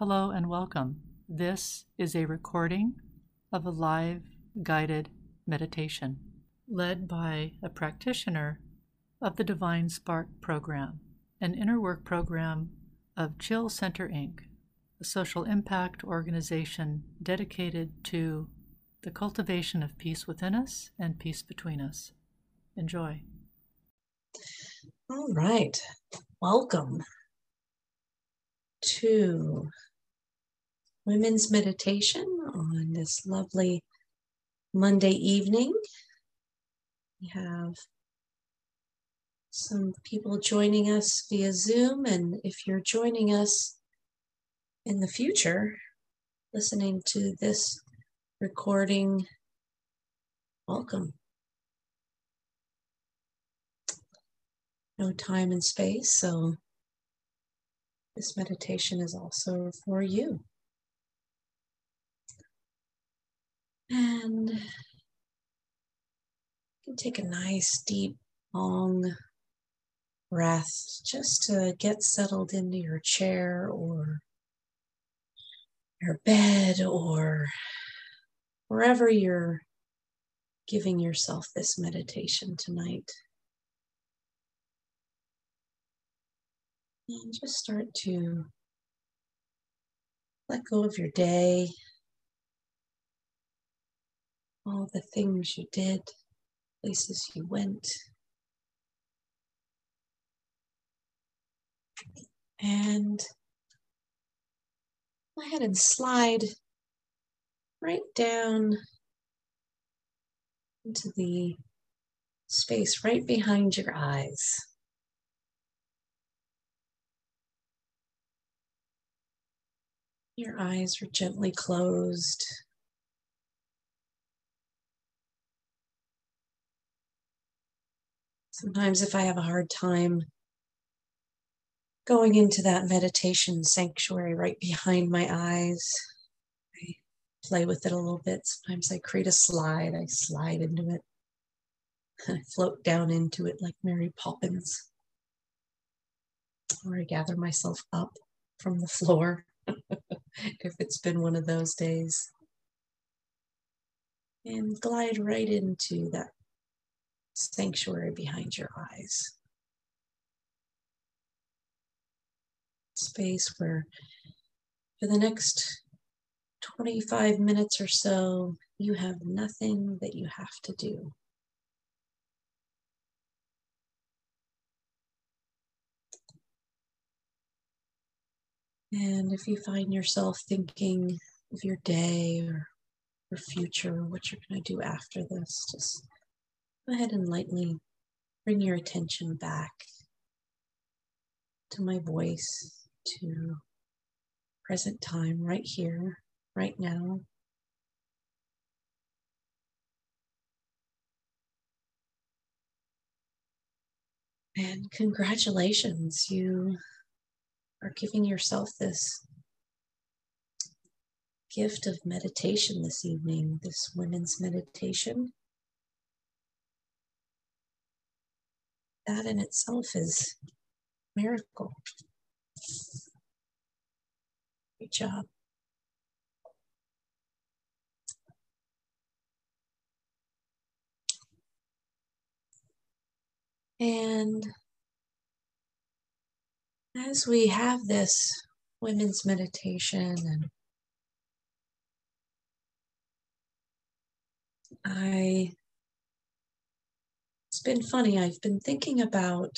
Hello and welcome. This is a recording of a live guided meditation led by a practitioner of the Divine Spark program, an inner work program of Chill Center Inc., a social impact organization dedicated to the cultivation of peace within us and peace between us. Enjoy. All right. Welcome to women's meditation on this lovely Monday evening. We have some people joining us via Zoom, and if you're joining us in the future, listening to this recording, welcome. No time and space, so this meditation is also for you. And take a nice, deep, long breath just to get settled into your chair or your bed or wherever you're giving yourself this meditation tonight. And just start to let go of your day, all the things you did, places you went. And go ahead and slide right down into the space right behind your eyes. Your eyes are gently closed. Sometimes, if I have a hard time going into that meditation sanctuary right behind my eyes, I play with it a little bit. Sometimes I create a slide, I slide into it, I float down into it like Mary Poppins, or I gather myself up from the floor if it's been one of those days. And glide right into that sanctuary behind your eyes. Space where for the next 25 minutes or so, you have nothing that you have to do. And if you find yourself thinking of your day or your future, what you're going to do after this, just go ahead and lightly bring your attention back to my voice, to present time right here, right now. And congratulations, you are giving yourself this gift of meditation this evening, this women's meditation. That in itself is miracle. Great job. And as we have this women's meditation and I it's been funny. I've been thinking about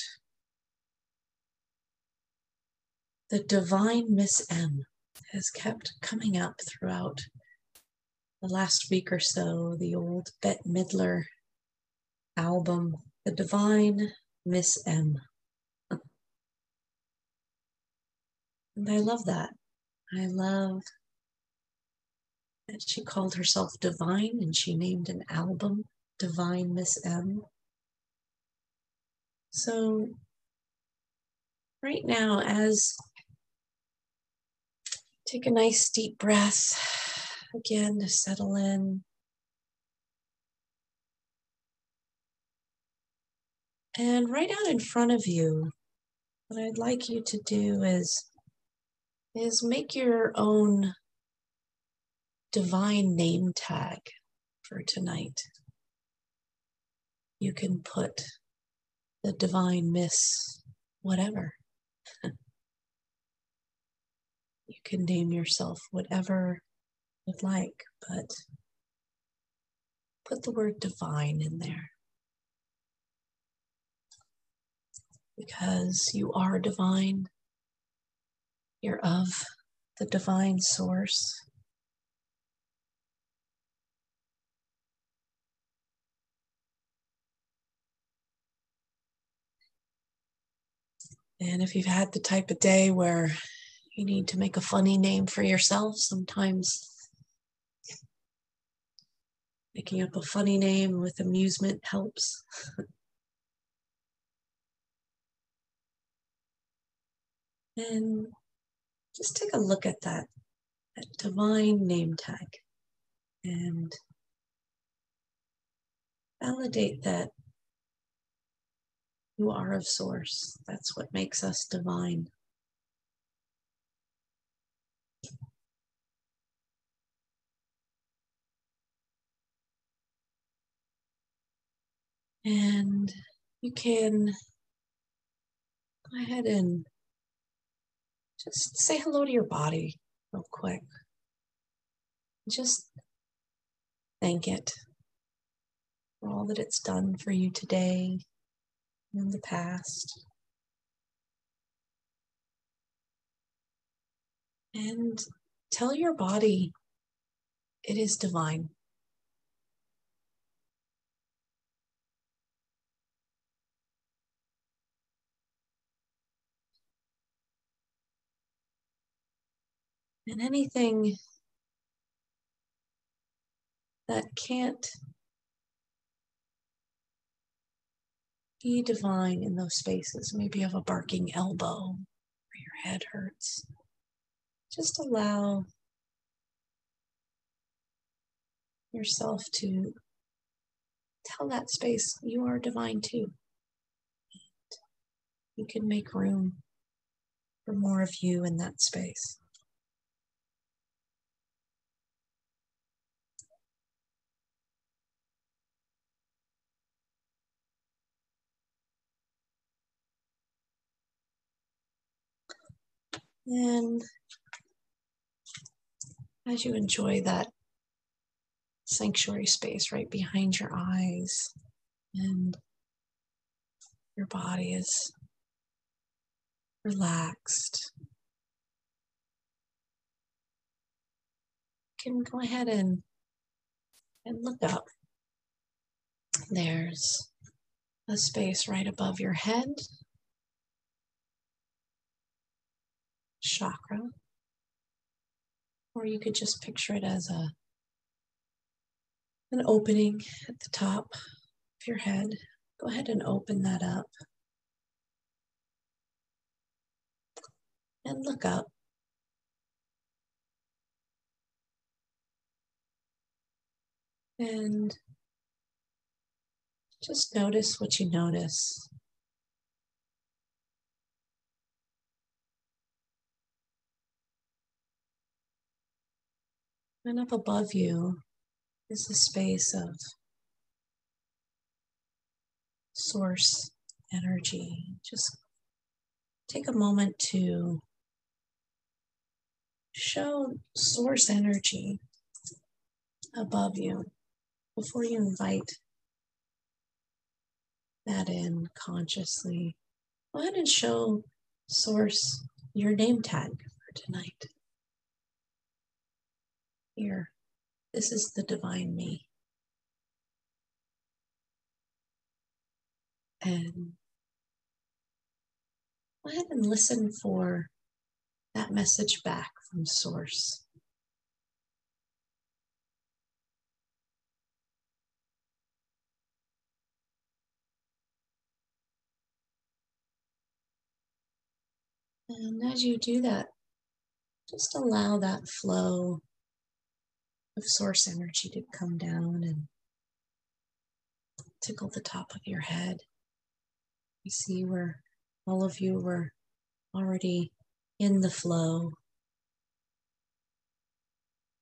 the divine Miss M has kept coming up throughout the last week or so. The old Bette Midler album, The Divine Miss M. And I love that. I love that she called herself Divine and she named an album Divine Miss M. So, right now, as take a nice deep breath again to settle in. And right out in front of you, what I'd like you to do is is make your own divine name tag for tonight. You can put the divine miss whatever. you can name yourself whatever you'd like, but put the word divine in there. Because you are divine, you're of the divine source. And if you've had the type of day where you need to make a funny name for yourself, sometimes making up a funny name with amusement helps. and just take a look at that, that divine name tag and validate that you are of source. That's what makes us divine. And you can go ahead and just say hello to your body real quick. Just thank it for all that it's done for you today in the past. And tell your body it is divine. And anything that can't be divine in those spaces. Maybe you have a barking elbow or your head hurts. Just allow yourself to tell that space you are divine too. You can make room for more of you in that space. And as you enjoy that sanctuary space right behind your eyes, and your body is relaxed, you can go ahead and, and look up. There's a space right above your head chakra. Or you could just picture it as a an opening at the top of your head. Go ahead and open that up. And look up. And just notice what you notice. And up above you is a space of source energy. Just take a moment to show source energy above you before you invite that in consciously. Go ahead and show source your name tag for tonight. Here, this is the divine me. And go ahead and listen for that message back from Source. And as you do that, just allow that flow of source energy to come down and tickle the top of your head. You see where all of you were already in the flow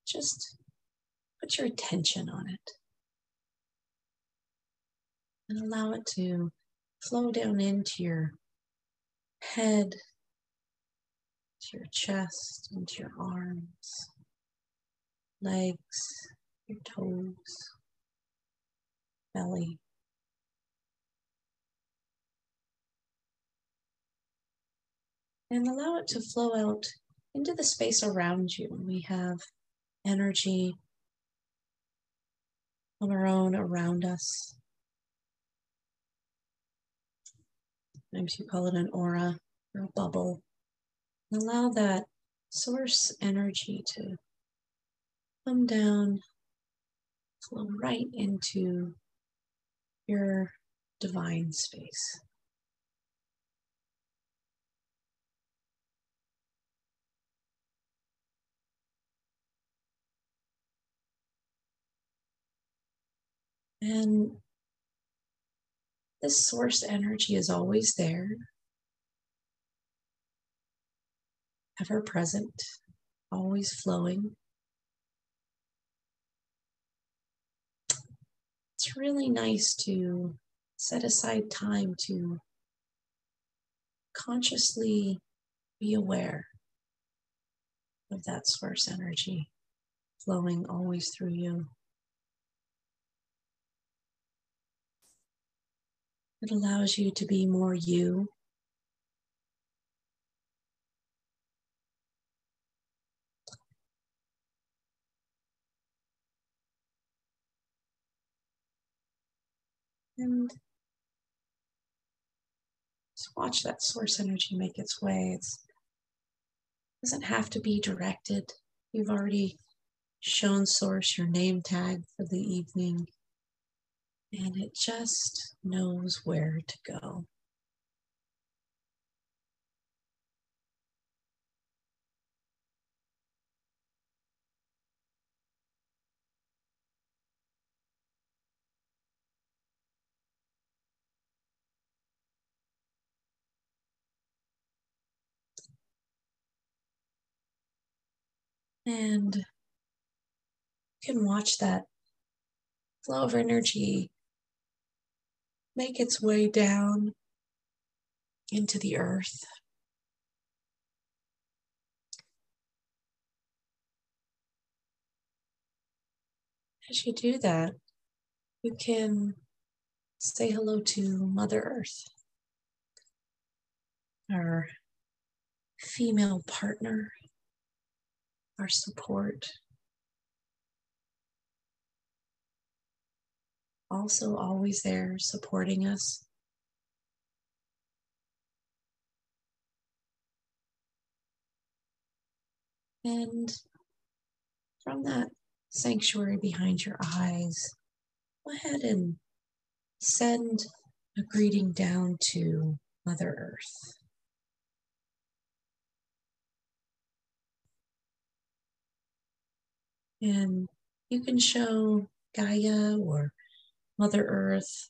just put your attention on it and allow it to flow down into your head, to your chest, into your arms, legs, your toes, belly. And allow it to flow out into the space around you. We have energy on our own around us. Sometimes you call it an aura or a bubble. Allow that source energy to come down, flow right into your divine space. And this source energy is always there, ever present, always flowing. It's really nice to set aside time to consciously be aware of that source energy flowing always through you. It allows you to be more you. And just watch that source energy make its way. It doesn't have to be directed. You've already shown source your name tag for the evening and it just knows where to go. And you can watch that flow of energy make its way down into the earth. As you do that, you can say hello to Mother Earth, our female partner, our support, also always there supporting us. And from that sanctuary behind your eyes, go ahead and send a greeting down to Mother Earth. And you can show Gaia or Mother Earth,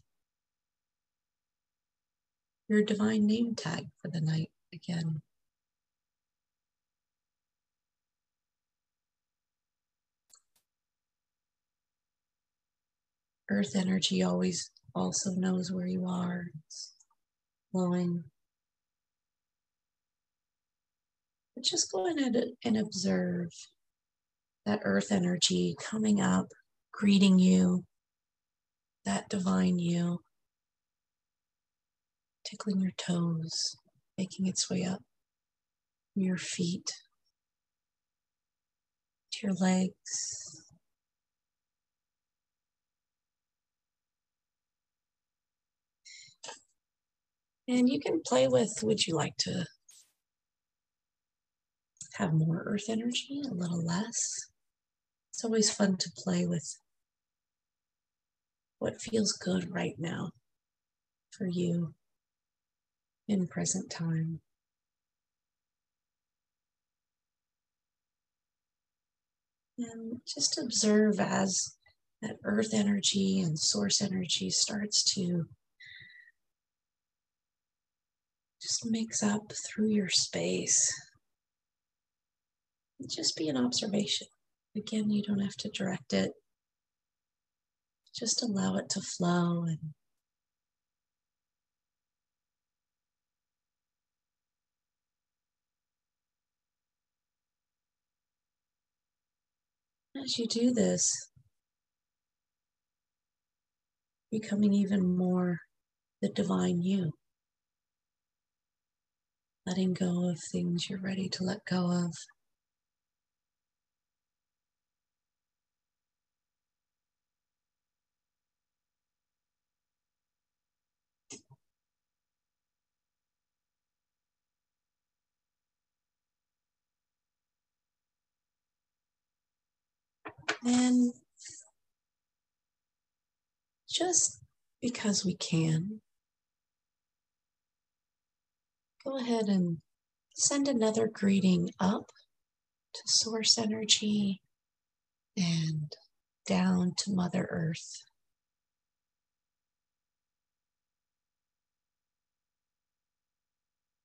your divine name tag for the night again. Earth energy always also knows where you are. It's flowing. But just go ahead and observe that earth energy coming up, greeting you, that divine you, tickling your toes, making its way up your feet to your legs. And you can play with would you like to have more earth energy, a little less? It's always fun to play with what feels good right now for you in present time. And just observe as that earth energy and source energy starts to just mix up through your space. Just be an observation. Again, you don't have to direct it. Just allow it to flow and as you do this, becoming even more the divine you, letting go of things you're ready to let go of. And just because we can, go ahead and send another greeting up to source energy and down to Mother Earth.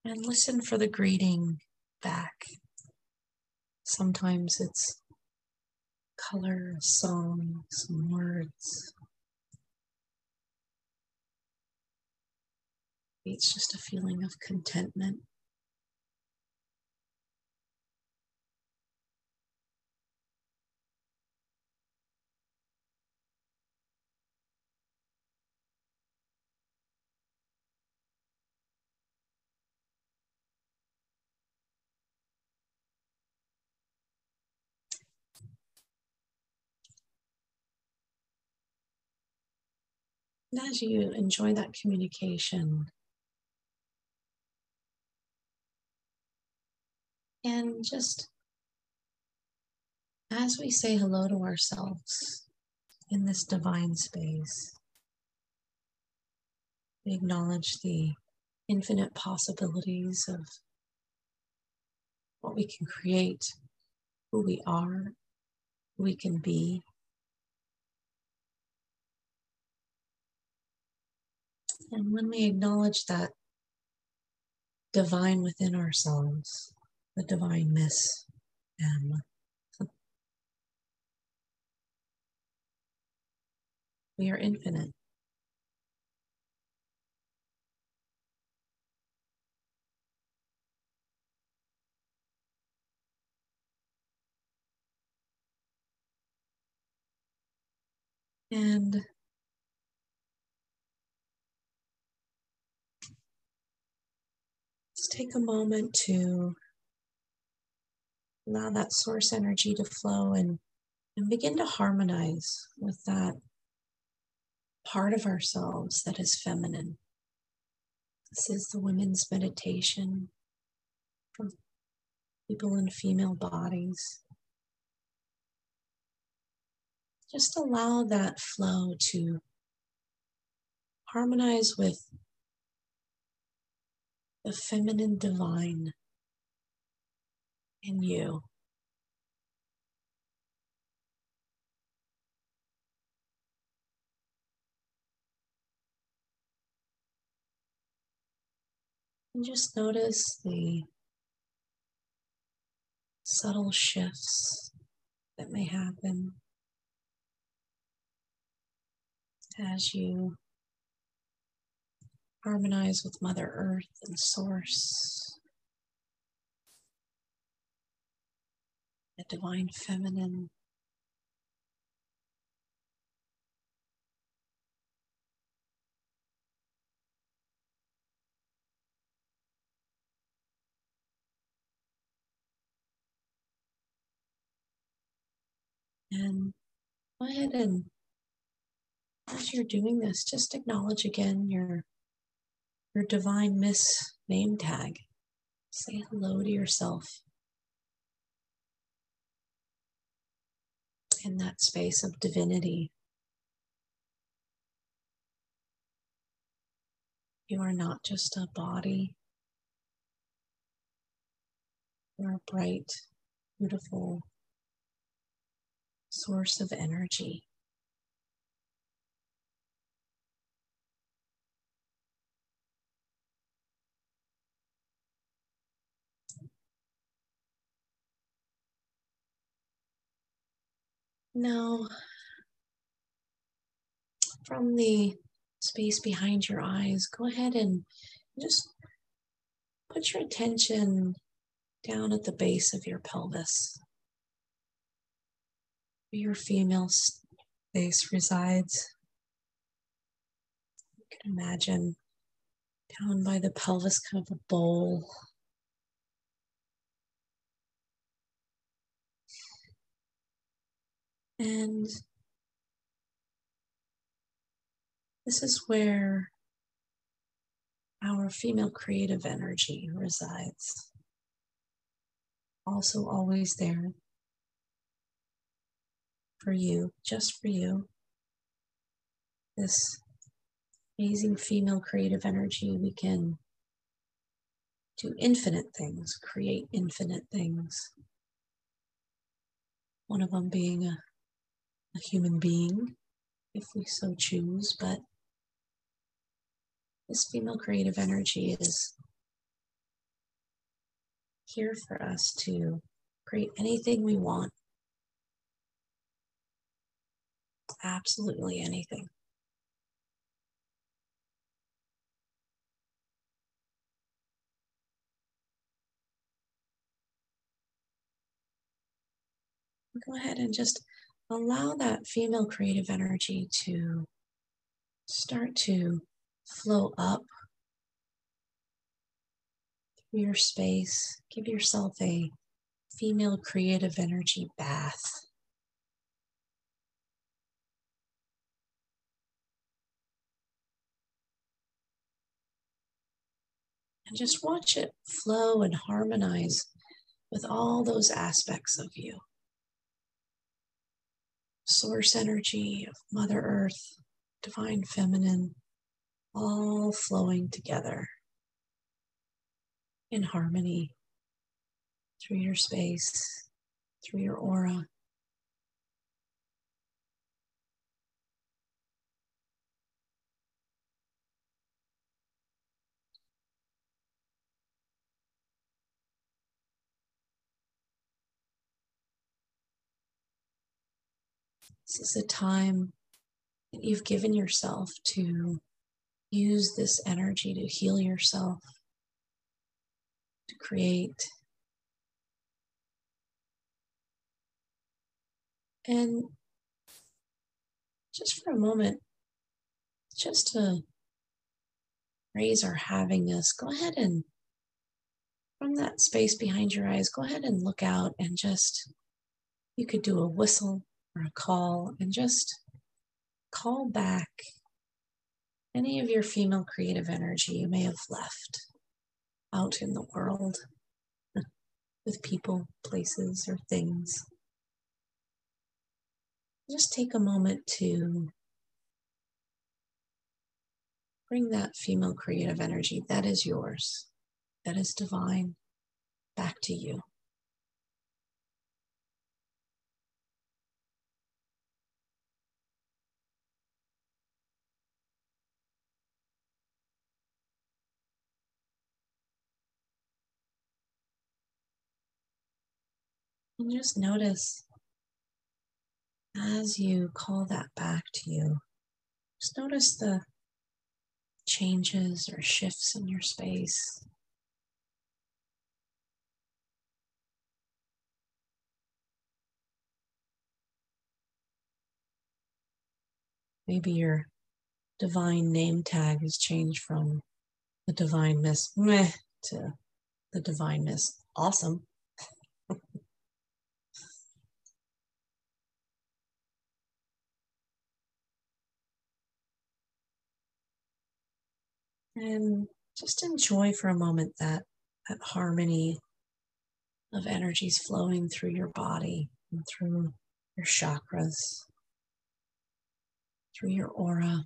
And listen for the greeting back. Sometimes it's color, a song, some words. It's just a feeling of contentment. And as you enjoy that communication, and just as we say hello to ourselves in this divine space, we acknowledge the infinite possibilities of what we can create, who we are, who we can be. And when we acknowledge that divine within ourselves, the divine Miss M, we are infinite. And take a moment to allow that source energy to flow and, and begin to harmonize with that part of ourselves that is feminine. This is the women's meditation for people in female bodies. Just allow that flow to harmonize with the feminine divine in you. And just notice the subtle shifts that may happen as you harmonize with Mother Earth and Source, the Divine Feminine. And go ahead and as you're doing this, just acknowledge again your your divine miss name tag. Say hello to yourself in that space of divinity. You are not just a body. You're a bright, beautiful source of energy. Now, from the space behind your eyes, go ahead and just put your attention down at the base of your pelvis. Where your female space resides. You can imagine down by the pelvis, kind of a bowl. And this is where our female creative energy resides. Also, always there for you, just for you. This amazing female creative energy, we can do infinite things, create infinite things. One of them being a, a human being, if we so choose, but this female creative energy is here for us to create anything we want. Absolutely anything. Go ahead and just allow that female creative energy to start to flow up through your space. Give yourself a female creative energy bath. And just watch it flow and harmonize with all those aspects of you source energy of Mother Earth, Divine Feminine, all flowing together in harmony through your space, through your aura. This is a time that you've given yourself to use this energy to heal yourself, to create. And just for a moment, just to raise our havingness, go ahead and from that space behind your eyes, go ahead and look out and just, you could do a whistle or a call and just call back any of your female creative energy you may have left out in the world with people, places, or things. Just take a moment to bring that female creative energy that is yours, that is divine, back to you. And just notice as you call that back to you, just notice the changes or shifts in your space. Maybe your divine name tag has changed from the divine miss meh to the divine miss awesome. And just enjoy for a moment that, that harmony of energies flowing through your body and through your chakras, through your aura.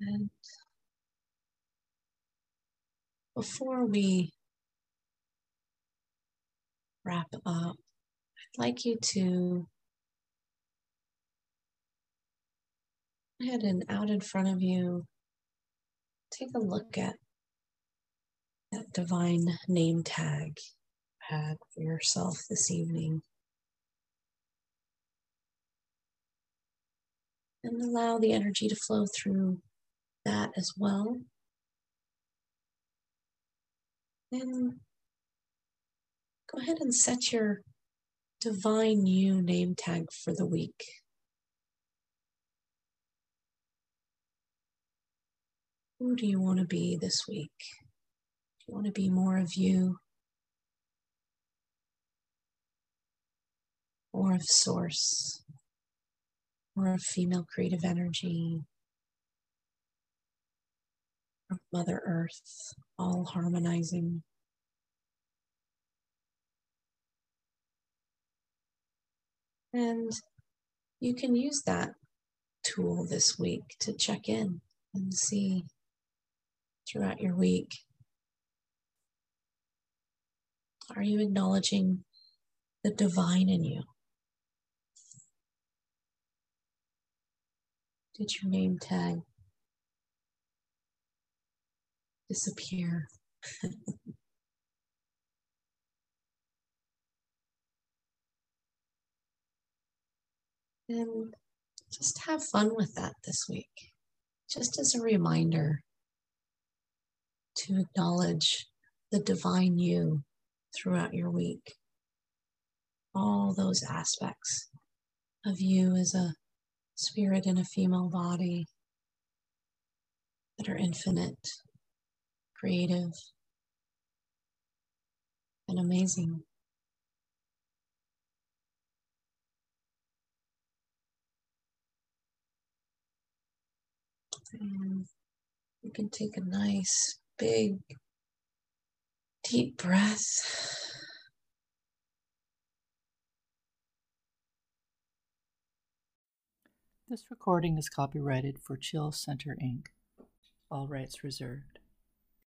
And before we wrap up, I'd like you to go ahead and out in front of you, take a look at that divine name tag you had for yourself this evening. And allow the energy to flow through that as well. Then go ahead and set your divine you name tag for the week. Who do you want to be this week? Do you want to be more of you? More of source? More of female creative energy? Of Mother Earth, all harmonizing? And you can use that tool this week to check in and see throughout your week? Are you acknowledging the divine in you? Did your name tag disappear? and just have fun with that this week, just as a reminder to acknowledge the divine you throughout your week. All those aspects of you as a spirit in a female body that are infinite, creative, and amazing. And you can take a nice big, deep breath. This recording is copyrighted for Chill Center Inc., all rights reserved.